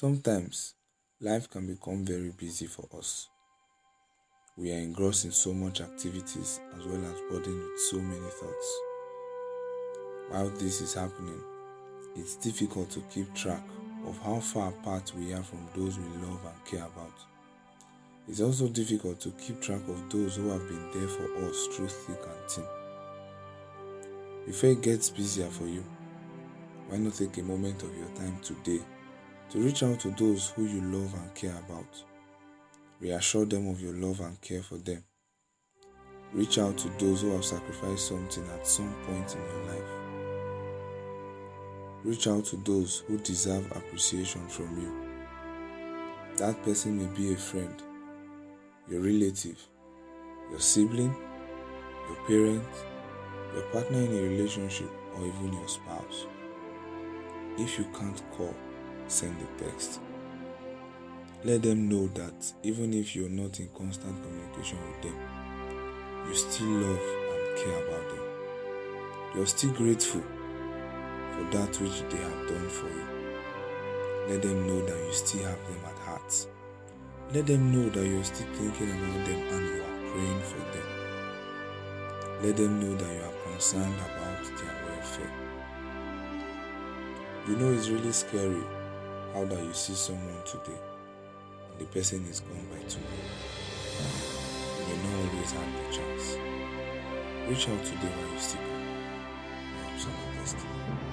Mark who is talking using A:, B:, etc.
A: Sometimes life can become very busy for us. We are engrossed in so much activities as well as burdened with so many thoughts. While this is happening, it's difficult to keep track of how far apart we are from those we love and care about. It's also difficult to keep track of those who have been there for us through thick and thin. Before it gets busier for you, why not take a moment of your time today to reach out to those who you love and care about? Reassure them of your love and care for them. Reach out to those who have sacrificed something at some point in your life. Reach out to those who deserve appreciation from you. That person may be a friend, your relative, your sibling, your parent, your partner in a relationship, or even your spouse. If you can't call, send a text. Let them know that even if you're not in constant communication with them, you still love and care about them. You're still grateful for that which they have done for you. Let them know that you still have them at heart. Let them know that you're still thinking about them and you are praying for them. Let them know that you are concerned about their welfare. You know it's really scary how that you see someone today and the person is gone by tomorrow. You may not always have the chance. Reach out today while you still can. On destiny.